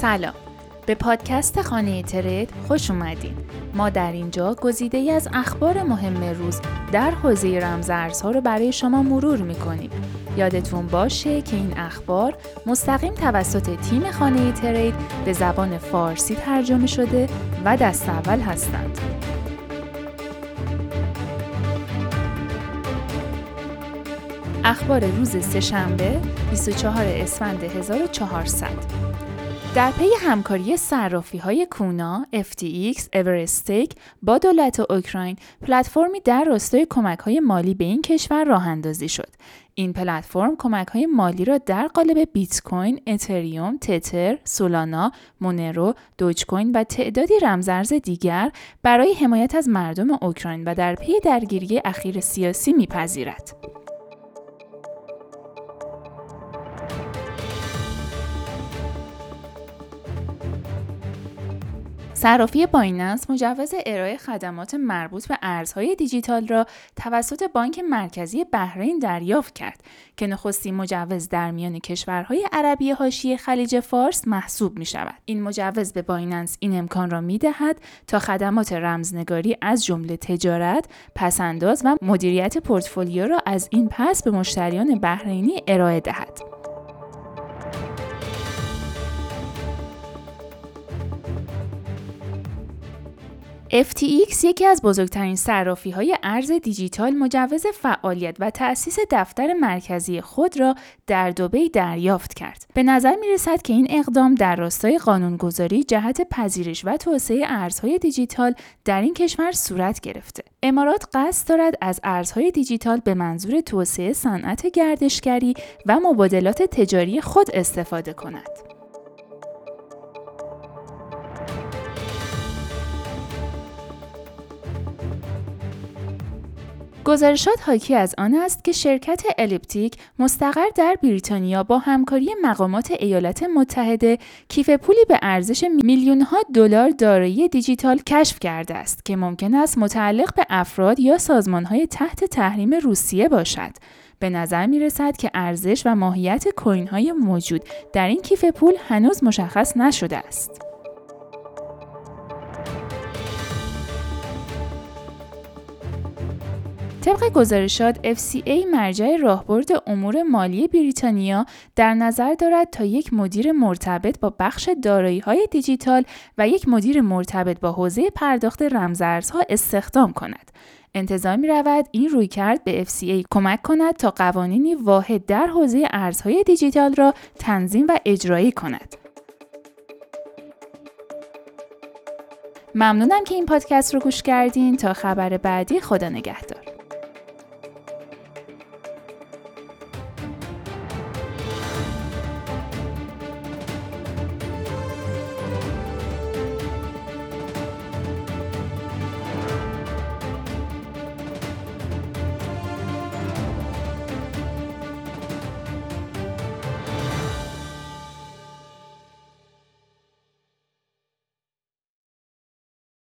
سلام. به پادکست خانه ترید خوش اومدین. ما در اینجا گزیده ای از اخبار مهم روز در حوزه رمزارزها رو برای شما مرور می‌کنیم. یادتون باشه که این اخبار مستقیم توسط تیم خانه ترید به زبان فارسی ترجمه شده و دست اول هستند. اخبار روز سهشنبه 24 اسفند 1400 در پی همکاری صرافی های Kuna، FTX، Everstake با دولت اوکراین پلتفرمی در راستای کمک های مالی به این کشور راه اندازی شد. این پلتفرم کمک های مالی را در قالب بیت کوین، اتریوم، تتر، سولانا، مونرو، دوج کوین و تعدادی رمزارز دیگر برای حمایت از مردم اوکراین و در پی درگیری اخیر سیاسی میپذیرد. صرافی بایننس مجوز ارائه خدمات مربوط به ارزهای دیجیتال را توسط بانک مرکزی بحرین دریافت کرد که نخستین مجوز در میان کشورهای عربی حاشیه خلیج فارس محسوب می شود. این مجوز به بایننس این امکان را می دهد تا خدمات رمزنگاری از جمله تجارت، پس‌انداز و مدیریت پورتفولیو را از این پس به مشتریان بحرینی ارائه دهد. FTX یکی از بزرگترین صرافی های ارز دیجیتال مجوز فعالیت و تأسیس دفتر مرکزی خود را در دوبی دریافت کرد. به نظر می رسد که این اقدام در راستای قانونگذاری جهت پذیرش و توسعه ارزهای دیجیتال در این کشور صورت گرفته. امارات قصد دارد از ارزهای دیجیتال به منظور توسعه صنعت گردشگری و مبادلات تجاری خود استفاده کند. گزارشات حاکی از آن است که شرکت الیپتیک مستقر در بریتانیا با همکاری مقامات ایالات متحده کیف پولی به ارزش میلیون ها دلار دارایی دیجیتال کشف کرده است که ممکن است متعلق به افراد یا سازمان های تحت تحریم روسیه باشد. به نظر می رسد که ارزش و ماهیت کوین های موجود در این کیف پول هنوز مشخص نشده است. طبق گزارشات FCA مرجع راهبرد امور مالی بریتانیا در نظر دارد تا یک مدیر مرتبط با بخش دارایی های دیجیتال و یک مدیر مرتبط با حوزه پرداخت رمزارزها استخدام کند. انتظار می رود این روی کرد به FCA کمک کند تا قوانینی واحد در حوزه ارزهای دیجیتال را تنظیم و اجرایی کند. ممنونم که این پادکست رو گوش کردین تا خبر بعدی خدا نگهدار.